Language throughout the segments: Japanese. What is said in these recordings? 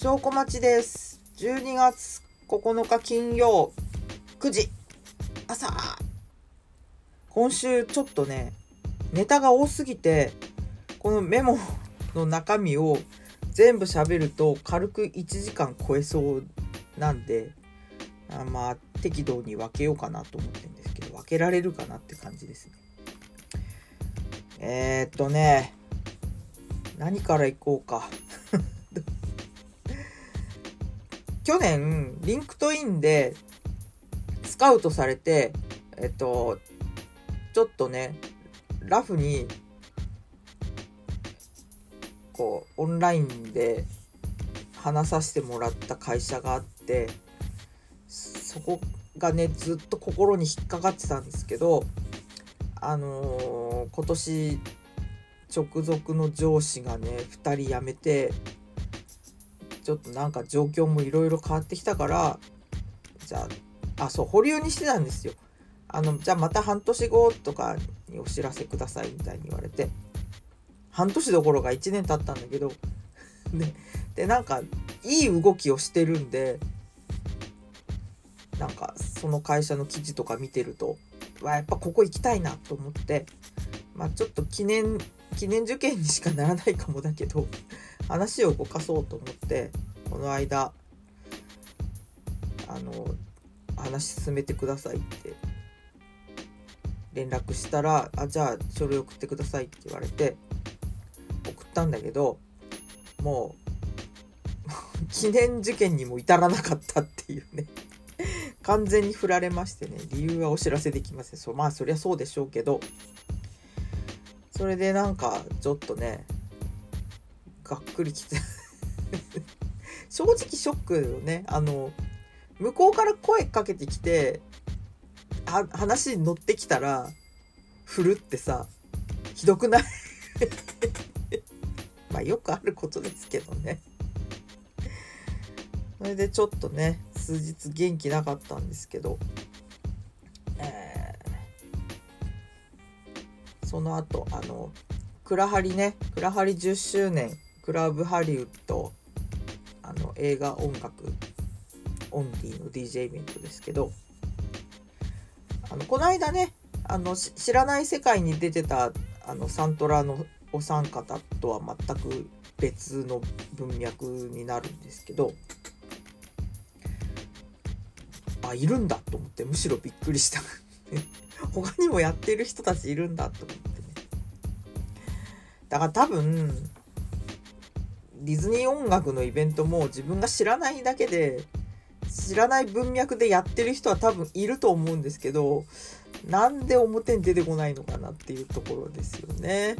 証拠待ちです。12月9日金曜9時朝今週ちょっとね、ネタが多すぎて、このメモの中身を全部喋ると軽く1時間超えそうなんで、あまあ適度に分けようかなと思ってるんですけど、分けられるかなって感じですね。えー、っとね、何からいこうか。去年、 LinkedIn でスカウトされて、えっと、ちょっとね、ラフに、こう、オンラインで話させてもらった会社があって、そこがね、ずっと心に引っかかってたんですけど、あのー今年直属の上司がね2人辞めてちょっとなんか状況もいろいろ変わってきたからじゃああそう保留にしてたんですよ。あのじゃあまた半年後とかにお知らせくださいみたいに言われて。半年どころか1年経ったんだけど。ででなんかいい動きをしてるんでなんかその会社の記事とか見てるとわやっぱここ行きたいなと思って。まあちょっと記念記念受験にしかならないかもだけど。話を動かそうと思ってこの間あの話進めてくださいって連絡したら「あじゃあ書類送ってください」って言われて送ったんだけどもう 記念受験にも至らなかったっていうね。完全に振られましてね理由はお知らせできません。そうまあそりゃそうでしょうけど。それでなんかちょっとねがっくりきて。正直ショックよね。あの向こうから声かけてきて話に乗ってきたら振るってさひどくない？まあよくあることですけどね。それでちょっとね数日元気なかったんですけど、えーその後あのクラハリね。クラハリ10周年クラブハリウッドあの映画音楽オンリーの DJ イベントですけどあのこの間ねあの知らない世界に出てたあのサントラのお三方とは全く別の文脈になるんですけどあいるんだと思ってむしろびっくりした。他にもやってる人たちいるんだと思ってね。だから多分ディズニー音楽のイベントも自分が知らないだけで知らない文脈でやってる人は多分いると思うんですけどなんで表に出てこないのかなっていうところですよね。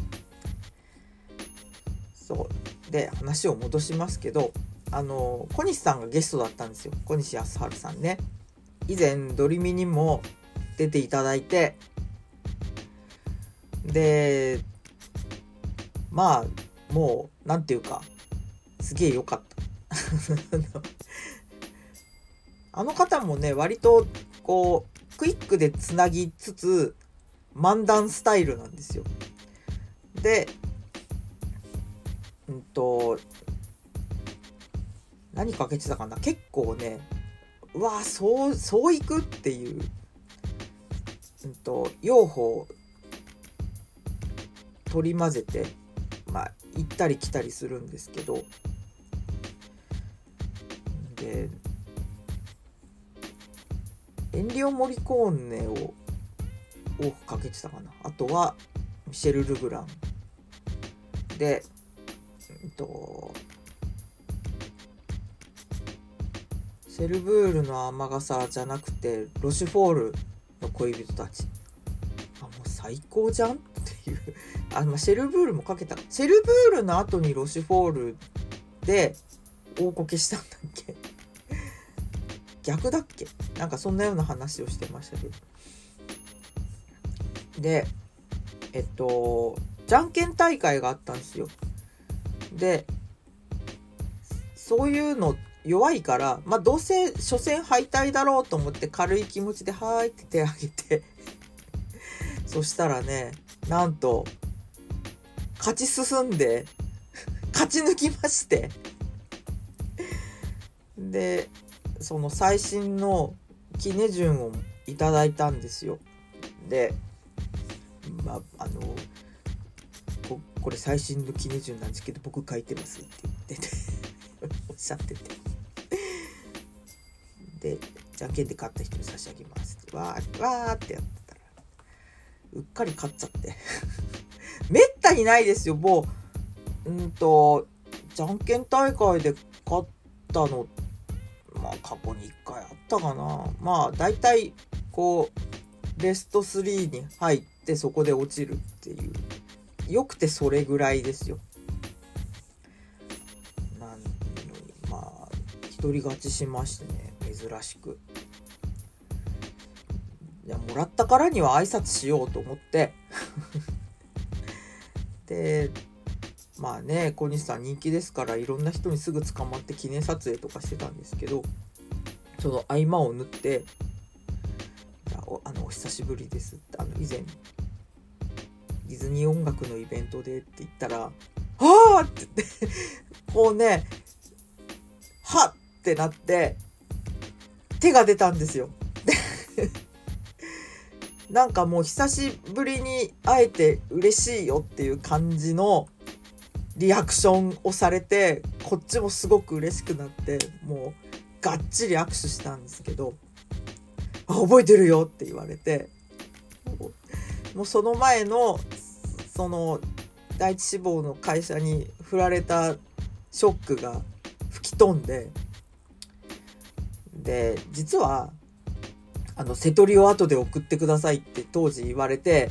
そうで話を戻しますけどあの小西さんがゲストだったんですよ小西康晴さんね。以前ドリミにも出ていただいてでまあもうなんていうかすげえ良かった。あの方もね割とこうクイックでつなぎつつ漫談スタイルなんですよ。でうんと何かけてたかな？結構ねうわそうそういくっていう、うんと、用法取り混ぜてまあ行ったり来たりするんですけどでエンニオ・モリコーネを多くかけてたかな。あとはミシェル・ルグラン。でうんとシェルブールの雨傘じゃなくてロシュフォールの恋人たち。あもう最高じゃん？っていう。あ、まあ、シェルブールもかけた。シェルブールの後にロシュフォールで大こけしたんだっけ？逆だっけ？なんかそんなような話をしてましたけど。でえっとじゃんけん大会があったんですよ。でそういうの弱いからまあどうせ初戦敗退だろうと思って軽い気持ちで「はーい」って手挙げて そしたらねなんと勝ち進んで勝ち抜きましてでその最新のキネ順をいただいたんですよ。でまああのここれ最新の記念順なんですけど僕書いてますって言ってて おっしゃってて。でじゃんけんで勝った人に差し上げますって。わーわーってやってたらうっかり勝っちゃって。めったにないですよもう。うんとじゃんけん大会で勝ったのってまあ過去に1回あったかなまあ大体こうベスト3に入ってそこで落ちるっていうよくてそれぐらいですよ。なのにまあ独り勝ちしましてね珍しく。いやもらったからには挨拶しようと思って でまあね小西さん人気ですからいろんな人にすぐ捕まって記念撮影とかしてたんですけどその合間を縫って「じゃああのお久しぶりです」ってあの以前ディズニー音楽のイベントでって言ったら、はあって言って、こうね、はっってなって、手が出たんですよ。なんかもう久しぶりに会えて嬉しいよっていう感じのリアクションをされて、こっちもすごく嬉しくなって、もうがっちり握手したんですけど、覚えてるよって言われて、もうその前のその第一志望の会社に振られたショックが吹き飛んでで実はあの瀬戸りを後で送ってくださいって当時言われて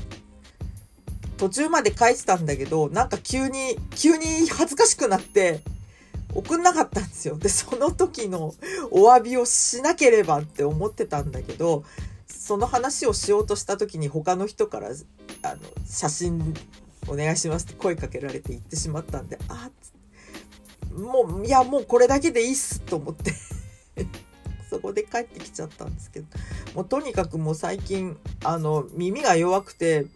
途中まで返したんだけどなんか急に急に恥ずかしくなって送んなかったんですよ。でその時のお詫びをしなければって思ってたんだけどその話をしようとした時に他の人からあの写真お願いしますって声かけられて行ってしまったんであもういやもうこれだけでいいっすと思って。そこで帰ってきちゃったんですけど。もうとにかくもう最近あの耳が弱くて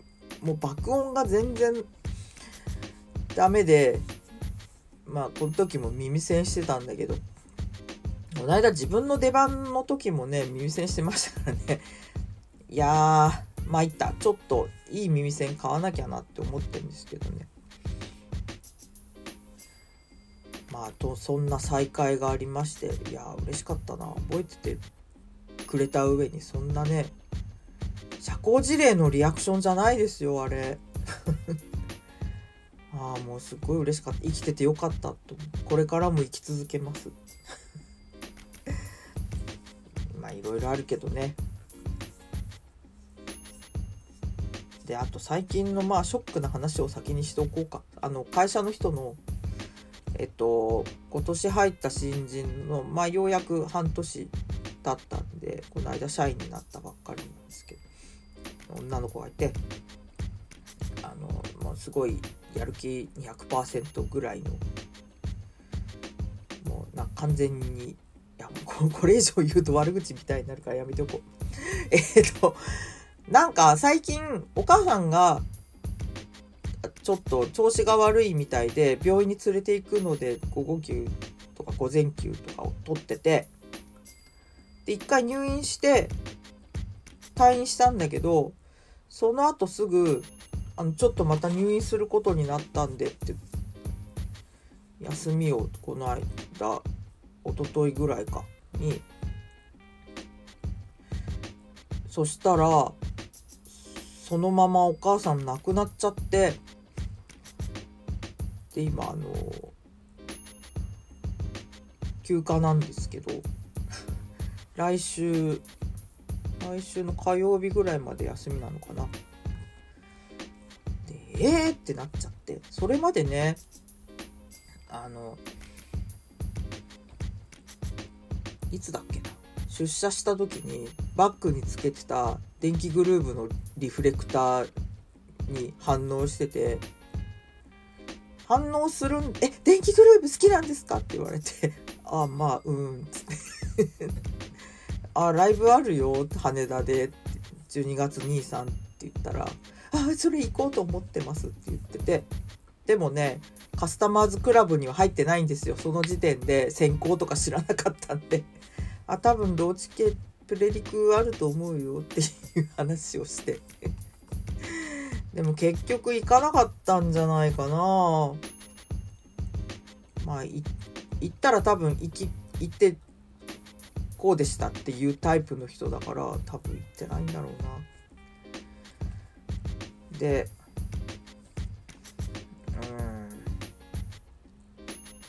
もう爆音が全然ダメでまあこの時も耳栓してたんだけど。この間自分の出番の時もね耳栓してましたからね。いやー参った。ちょっといい耳栓買わなきゃなって思ってるんですけどね。まあとそんな再会がありましていや嬉しかったな。覚えててくれた上にそんなね社交辞令のリアクションじゃないですよあれ。ああもうすっごい嬉しかった。生きててよかったと。これからも生き続けます。まあいろいろあるけどね。であと最近のまあショックな話を先にしておこうか。あの会社の人のえっと今年入った新人のまあようやく半年経ったんでこの間社員になったばっかりなんですけど。女の子がいてあのもうすごいやる気200%ぐらいのもうな完全にいやもう これ以上言うと悪口みたいになるからやめておこう。えっとなんか最近お母さんがちょっと調子が悪いみたいで病院に連れて行くので午後休とか午前休とかを取っててで一回入院して退院したんだけどその後すぐあのちょっとまた入院することになったんでって休みをこの間一昨日ぐらいかに。そしたらそのままお母さん亡くなっちゃってで今あの休暇なんですけど来週来週の火曜日ぐらいまで休みなのかな。でえー？ってなっちゃって。それまでねあのいつだっけな？出社した時にバッグにつけてた電気グルーヴのリフレクターに反応してて反応するんえ電気グルーヴ好きなんですか？って言われてあまあうんつって。あライブあるよ羽田で。12月23って言ったらあそれ行こうと思ってますって言ってて。でもねカスタマーズクラブには入ってないんですよ。その時点で先行とか知らなかったんで。あ多分ローチ系プレリクあると思うよっていう話をして。でも結局行かなかったんじゃないかな。まあ行ったら多分行き行ってこうでしたっていうタイプの人だから多分行ってないんだろうな。でうん。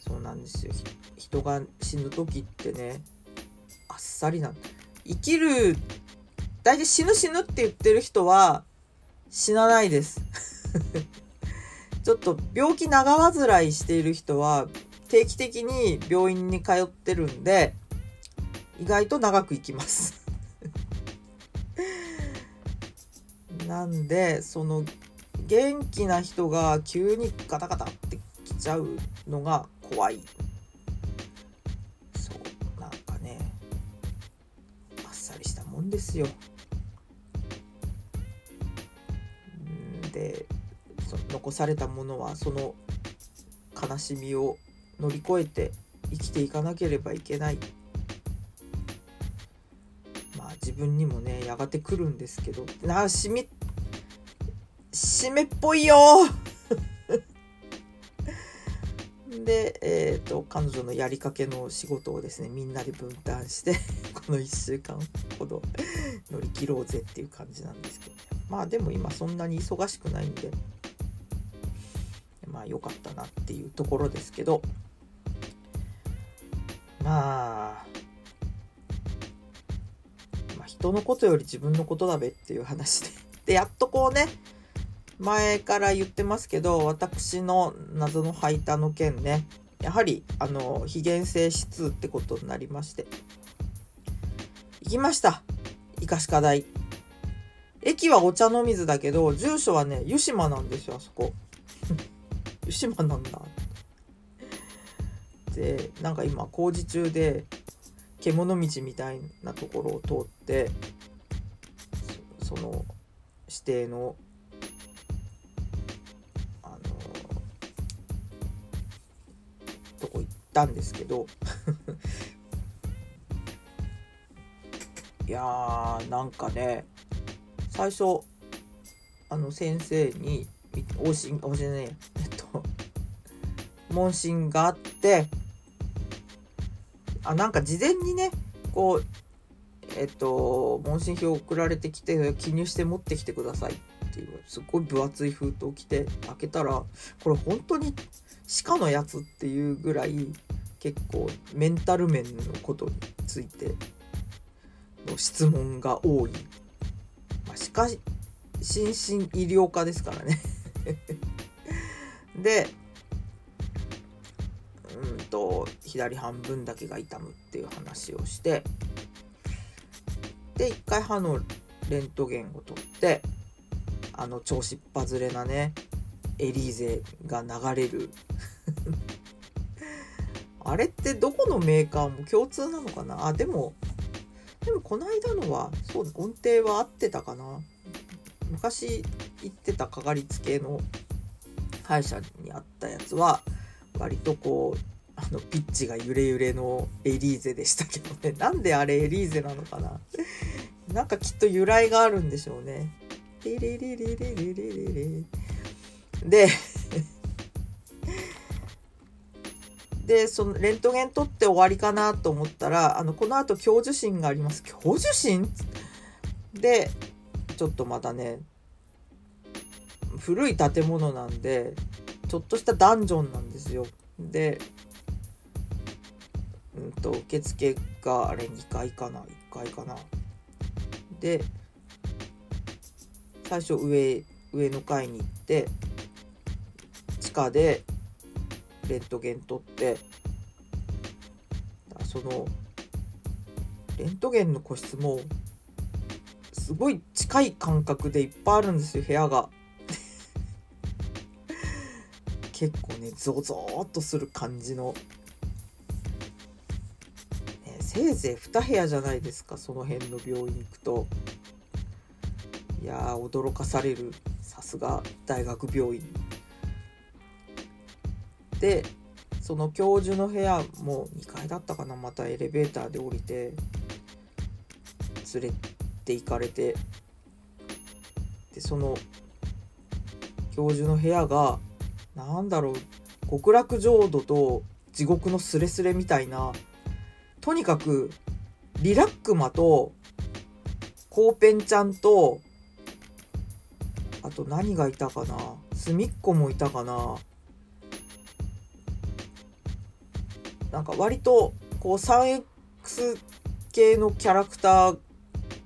そうなんですよ。人が死ぬ時ってねあっさりな生きる大体死ぬ死ぬって言ってる人は死なないです。ちょっと病気長患いしている人は定期的に病院に通ってるんで意外と長く生きます。なんでその元気な人が急にガタガタってきちゃうのが怖い。そうなんかねあっさりしたもんですよ。で残されたものはその悲しみを乗り越えて生きていかなければいけない。自分にもねやがて来るんですけど。なあ締め締めっぽいよ で、えーと、彼女のやりかけの仕事をですねみんなで分担して この1週間ほど乗り切ろうぜっていう感じなんですけど、ね、まあでも今そんなに忙しくないんでまあ良かったなっていうところですけど。まあ人のことより自分のことだべっていう話で。でやっとこうね前から言ってますけど私の謎の排他の件ね。やはりあの非現性指数ってことになりまして。行きました。医科歯科大。駅はお茶の水だけど住所はね湯島なんですよあそこ。湯島なんだ。でなんか今工事中で獣道みたいなところを通ってその指定のあのとこ行ったんですけど いやーなんかね最初あの先生に往診往診ねえっと問診があってあなんか事前にねこうえっと問診票送られてきて記入して持ってきてくださいっていうすっごい分厚い封筒来て開けたらこれ本当に鹿のやつっていうぐらい結構メンタル面のことについての質問が多い、まあ、しかし心身医療科ですからね。でと左半分だけが痛むっていう話をしてで一回歯のレントゲンを取ってあの調子っ外れなねエリーゼが流れる。あれってどこのメーカーも共通なのかな？あでもでもこの間のはそう音程は合ってたかな？昔行ってたかかりつけの歯医者にあったやつは割とこうあのピッチが揺れ揺れのエリーゼでしたけどね。なんであれエリーゼなのかな？なんかきっと由来があるんでしょうね。レレレレレレレレレで でそのレントゲン取って終わりかなと思ったらあのこのあと教授診があります。教授診でちょっとまたね古い建物なんでちょっとしたダンジョンなんですよ。でうんと受付があれ2階かな？1階かな？で最初上上の階に行って地下でレントゲン撮ってそのレントゲンの個室もすごい近い感覚でいっぱいあるんですよ部屋が。結構ねゾゾーっとする感じの、せいぜい2部屋じゃないですかその辺の病院行くと。いやー驚かされる。さすが大学病院。でその教授の部屋も2階だったかなまたエレベーターで降りて連れて行かれて。でその教授の部屋が何だろう極楽浄土と地獄のスレスレみたいなとにかくリラックマとコーペンちゃんとあと何がいたかなすみっこもいたかな。なんか割とこう 3X 系のキャラクター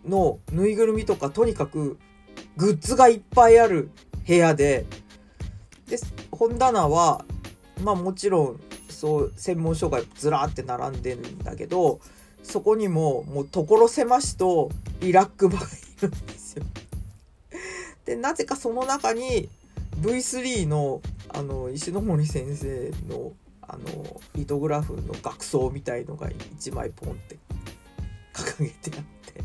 のぬいぐるみとかとにかくグッズがいっぱいある部屋で。で本棚はまあもちろんそう専門書がずらーって並んでるんだけどそこにももう所狭しとリラックマがいるんですよ。でなぜかその中に V3 のあの石森先生のあのリトグラフの額装みたいのが1枚ポンって掲げてあって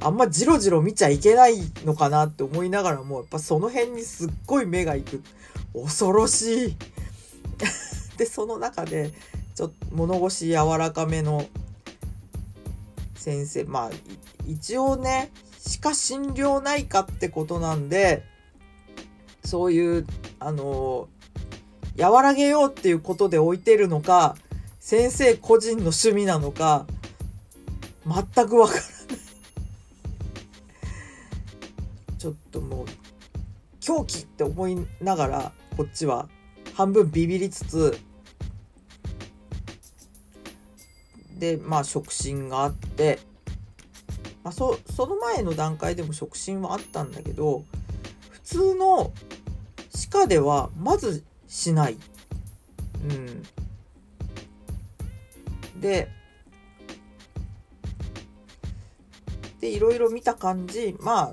あんまジロジロ見ちゃいけないのかなって思いながらもやっぱその辺にすっごい目がいく恐ろしいでその中でちょっと物腰柔らかめの先生。まあ一応ね歯科診療内科ってことなんでそういうあの和らげようっていうことで置いてるのか先生個人の趣味なのか全くわからない。ちょっともう狂気って思いながらこっちは半分ビビりつつでまあ触診があって、まあ、そその前の段階でも触診はあったんだけど普通の歯科ではまずしない。うん、ででいろいろ見た感じまあ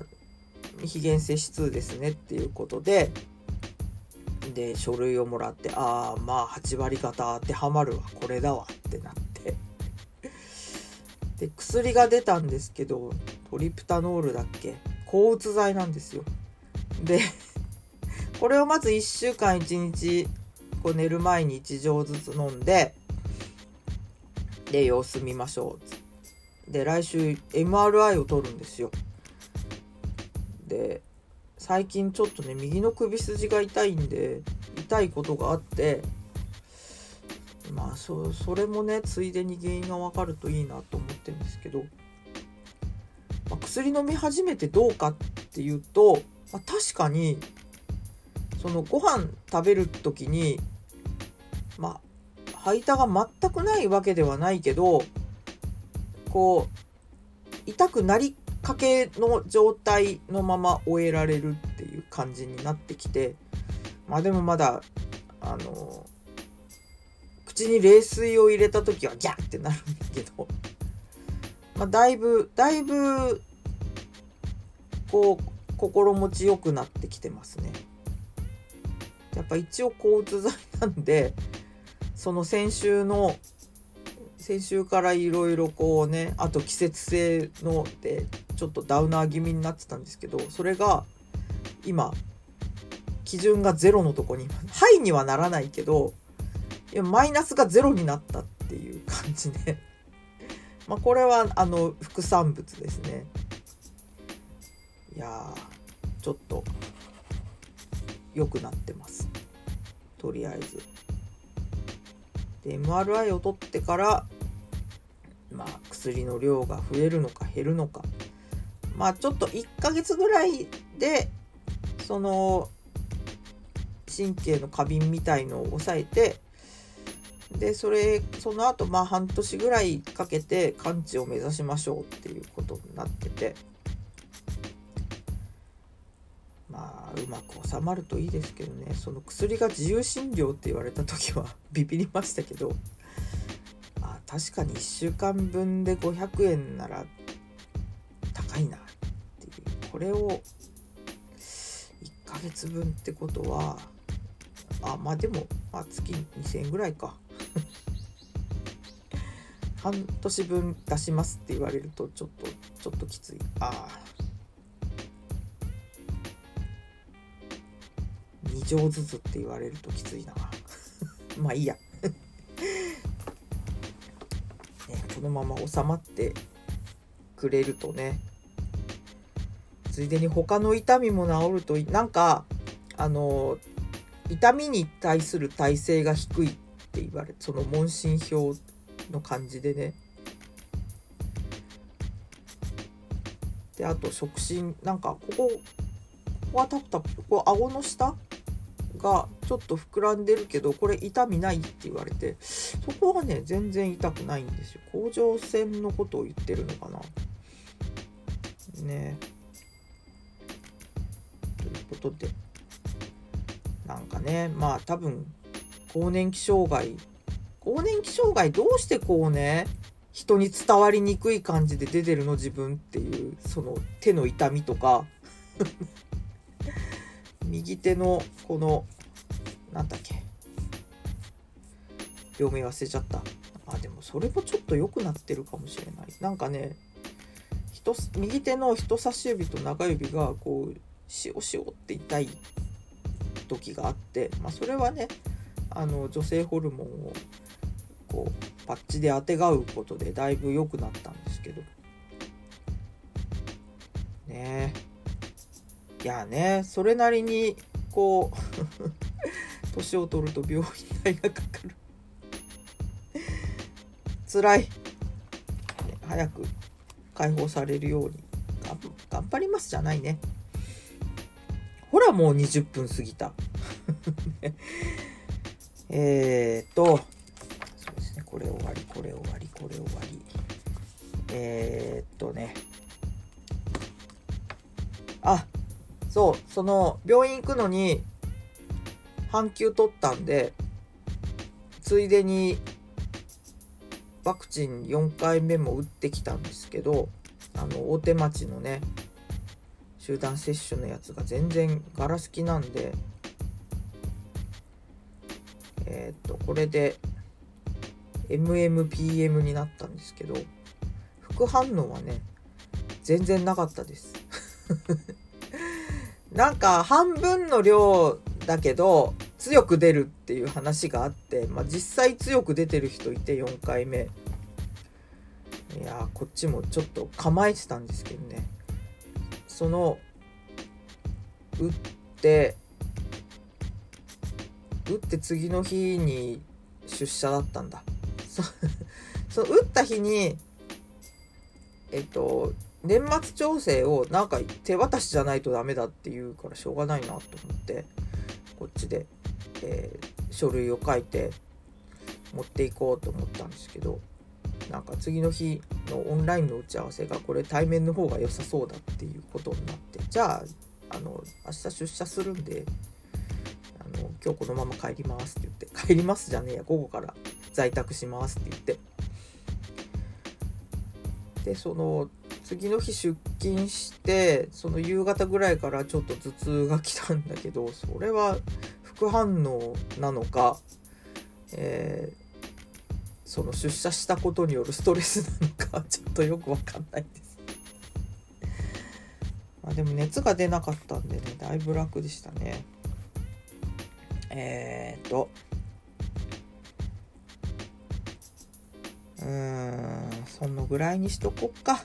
非原性指数ですねっていうことでで書類をもらってああまあ8割方当てはまるわこれだわってなってで薬が出たんですけどトリプタノールだっけ？抗うつ剤なんですよ。で これをまず1週間1日こう寝る前に1錠ずつ飲んでで様子見ましょう。で来週 MRI を取るんですよ。で最近ちょっとね右の首筋が痛いんで痛いことがあってまあそそれもねついでに原因が分かるといいなと思ってるんですけど、まあ、薬飲み始めてどうかっていうと、まあ、確かにそのご飯食べる時にまあ吐いたが全くないわけではないけどこう痛くなりかけの状態のまま終えられるっていう感じになってきてまあでもまだあの口に冷水を入れた時はギャーってなるんだけど、まあ、だいぶだいぶこう心持ちよくなってきてますね。やっぱ一応抗うつ剤なんでその先週の先週からいろいろこうねあと季節性のでちょっとダウナー気味になってたんですけどそれが今基準がゼロのとこにハイにはならないけどいやマイナスがゼロになったっていう感じでまあこれはあの副産物ですね。いやちょっと良くなってます。とりあえず。で MRI を取ってからまあ薬の量が増えるのか減るのか。まあちょっと1ヶ月ぐらいでその神経の過敏みたいのを抑えてでそれその後まあ半年ぐらいかけて完治を目指しましょうっていうことになってて。まあうまく収まるといいですけどね。その薬が自由診療って言われた時は ビビりましたけど。あ確かに1週間分で500円なら高いなっていう。これを1ヶ月分ってことはあまあでも、まあ、月2000円ぐらいか。半年分出しますって言われるとちょっとちょっときつい。ああ。2錠ずつって言われるときついな。まあいいや、ね、このまま収まってくれるとね。ついでに他の痛みも治るとなんかあの痛みに対する耐性が低いって言われその問診票の感じでね。であと触診なんかここここはタプタプここ顎の下がちょっと膨らんでるけどこれ痛みないって言われてそこはね全然痛くないんですよ。甲状腺のことを言ってるのかな。ね。ということで。なんかねまあ多分更年期障害。更年期障害どうしてこうね人に伝わりにくい感じで出てるの？自分っていうその手の痛みとか。右手のこのなんだっけ。病名忘れちゃった。あでもそれもちょっと良くなってるかもしれない。なんかね人右手の人差し指と中指がこうしおしおって痛い時があって、まあ、それはねあの女性ホルモンをこうパッチであてがうことでだいぶ良くなったんですけど。ねいやねそれなりにこう 年を取ると病院代がかかる。辛い。早く解放されるように。頑張りますじゃないね。ほらもう20分過ぎた。ね。えっとそうですねこれ終わりこれ終わりこれ終わり。えー、っとね。あそうその病院行くのに半休取ったんでついでにワクチン4回目も打ってきたんですけどあの大手町のね集団接種のやつが全然ガラスきなんでえー、っとこれで MMPM になったんですけど副反応はね全然なかったです。なんか半分の量だけど強く出るっていう話があって、まあ、実際強く出てる人いて4回目。いやこっちもちょっと構えてたんですけどね。その打って打って次の日に出社だったんだ。そ その打った日にえっと年末調整をなんか手渡しじゃないとダメだって言うからしょうがないなと思ってこっちで、えー、書類を書いて持っていこうと思ったんですけどなんか次の日のオンラインの打ち合わせがこれ対面の方が良さそうだっていうことになってじゃああの明日出社するんでの今日このまま帰りますって言って帰りますじゃねえや午後から在宅しますって言ってでその次の日出勤してその夕方ぐらいからちょっと頭痛が来たんだけどそれは副反応なのか、えー、その出社したことによるストレスなのか ちょっとよくわかんないです。まあ、でも熱が出なかったんでねだいぶ楽でしたね。えー、っとうーんそのぐらいにしとこっか。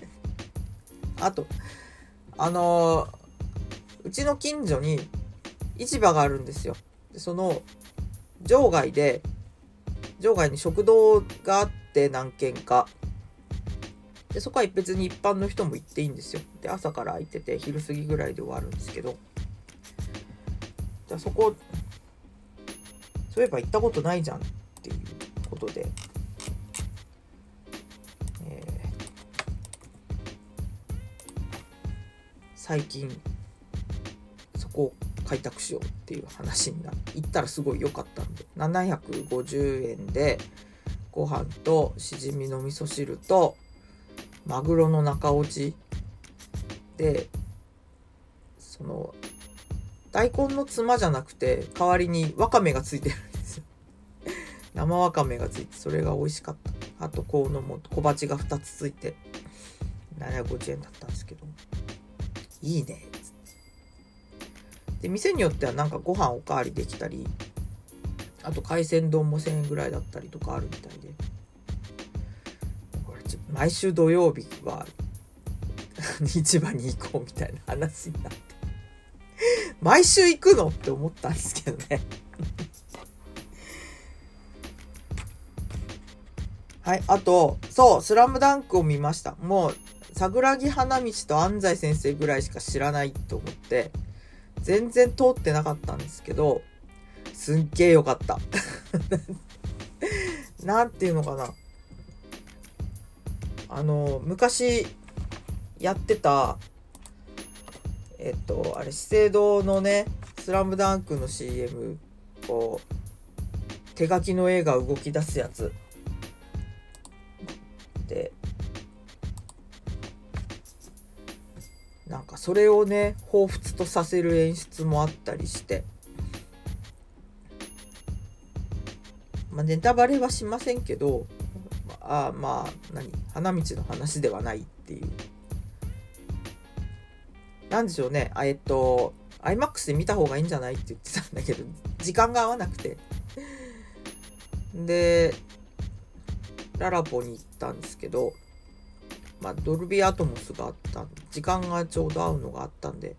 あとあのうちの近所に市場があるんですよ。その場外で場外に食堂があって何軒か。でそこは別に一般の人も行っていいんですよ。で朝から空いてて昼過ぎぐらいで終わるんですけど。じゃあそこそういえば行ったことないじゃんっていうことで。最近そこを開拓しようっていう話になって行ったらすごい良かったんで。750円でご飯としじみの味噌汁とマグロの中落ちでその大根のつまじゃなくて代わりにわかめがついてるんですよ。生わかめがついてそれが美味しかった。あとこうのも小鉢が2つついて750円だったんですけど。いいね。で店によってはなんかご飯おかわりできたりあと海鮮丼も1000円ぐらいだったりとかあるみたいで。毎週土曜日は 市場に行こうみたいな話になって。毎週行くのって思ったんですけどね。はいあとそう「スラムダンクを見ました。もう桜木花道と安西先生ぐらいしか知らないと思って全然通ってなかったんですけどすっげえよかった。なんていうのかな。あの昔やってたえっとあれ資生堂のね「スラムダンクの CM こう手書きの絵が動き出すやつ。でなんかそれをね彷彿とさせる演出もあったりして、まあ、ネタバレはしませんけどあまあ何？花道の話ではないっていう。なんでしょうね。えっと iMAX で見た方がいいんじゃないって言ってたんだけど時間が合わなくて。でララポに行ったんですけどまあ、ドルビーアトモスがあった時間がちょうど合うのがあったんで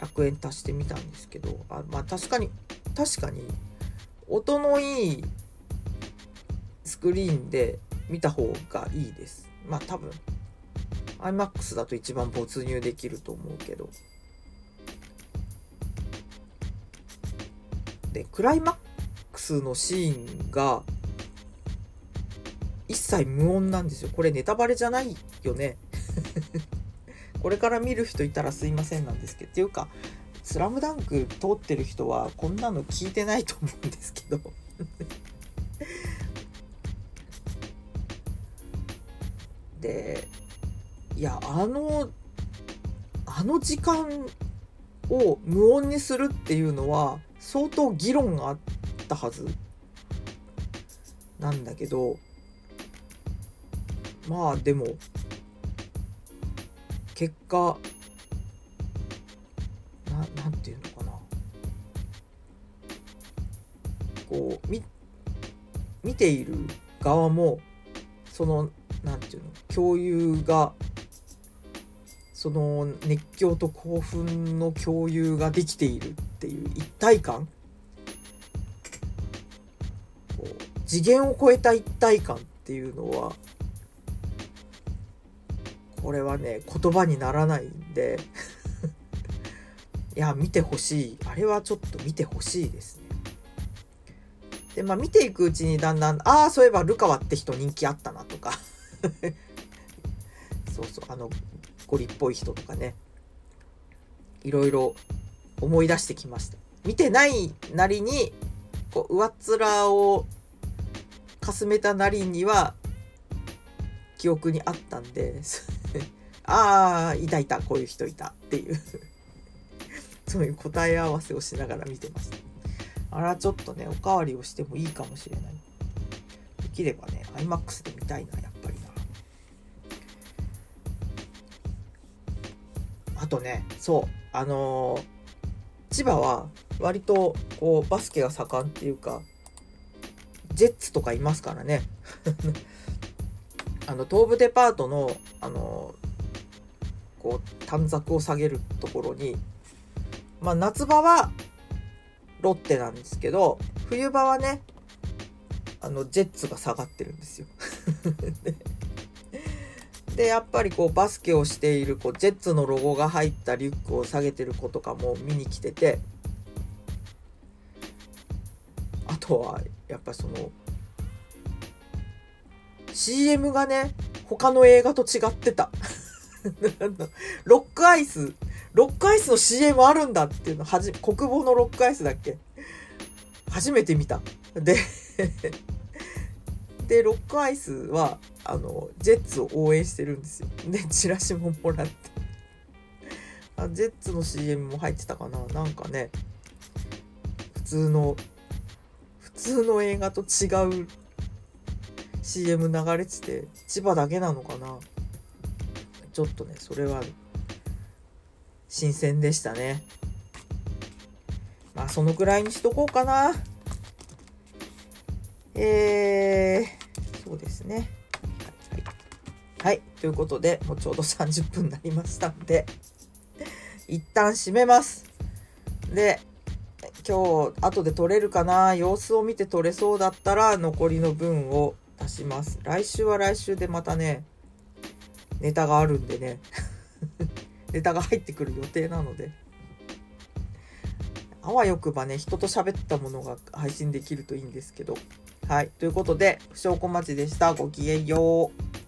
100円足してみたんですけどあまあ確かに確かに音のいいスクリーンで見た方がいいです。まあ多分。iMAX だと一番没入できると思うけどでクライマックスのシーンが一切無音なんですよ。これネタバレじゃないよね。これから見る人いたらすいませんなんですけど。っていうか、スラムダンク通ってる人はこんなの聞いてないと思うんですけど。で、いや、あの、あの時間を無音にするっていうのは相当議論があったはずなんだけど、まあでも結果ななんていうのかな。こうみ見ている側もそのなんていうの共有がその熱狂と興奮の共有ができているっていう一体感。次元を超えた一体感っていうのはこれはね言葉にならないんで。いや見てほしい。あれはちょっと見てほしいですね。でまあ見ていくうちにだんだんああそういえばルカワって人人気あったなとか。そうそうあのゴリっぽい人とかね。いろいろ思い出してきました。見てないなりにこう上っ面をかすめたなりには記憶にあったんで ああいたいたこういう人いたっていう。そういう答え合わせをしながら見てましたあらちょっとねおかわりをしてもいいかもしれない。できればね iMAX で見たいなとねそうあのー、千葉は割とこうバスケが盛んっていうかジェッツとかいますからね。あの東武デパートのあのこう短冊を下げるところにまあ夏場はロッテなんですけど冬場はねあのジェッツが下がってるんですよ。で でやっぱりこうバスケをしているこうジェッツのロゴが入ったリュックを下げてる子とかも見に来ててあとはやっぱその CM がね、他の映画と違ってた。ロックアイス、ロックアイスの CM あるんだっていうの、はじ、国母のロックアイスだっけ？初めて見た。でで、ロックアイスは、あの、ジェッツを応援してるんですよ。で、チラシももらってあ。ジェッツの CM も入ってたかななんかね、普通の、普通の映画と違う CM 流れてて千葉だけなのかなちょっとねそれは新鮮でしたねまあそのくらいにしとこうかなえー、そうですね。はい、はい。ということで、もうちょうど30分になりましたんで、一旦閉めます。で、今日、後で撮れるかな？様子を見て撮れそうだったら、残りの分を出します。来週は来週でまたね、ネタがあるんでね。ネタが入ってくる予定なので。あわよくばね、人と喋ったものが配信できるといいんですけど。はい。ということで、不祥小町でした。ごきげんよう。